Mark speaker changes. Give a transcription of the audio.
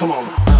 Speaker 1: Come on.